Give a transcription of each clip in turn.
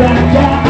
Ketemu Kau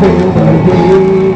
feel the.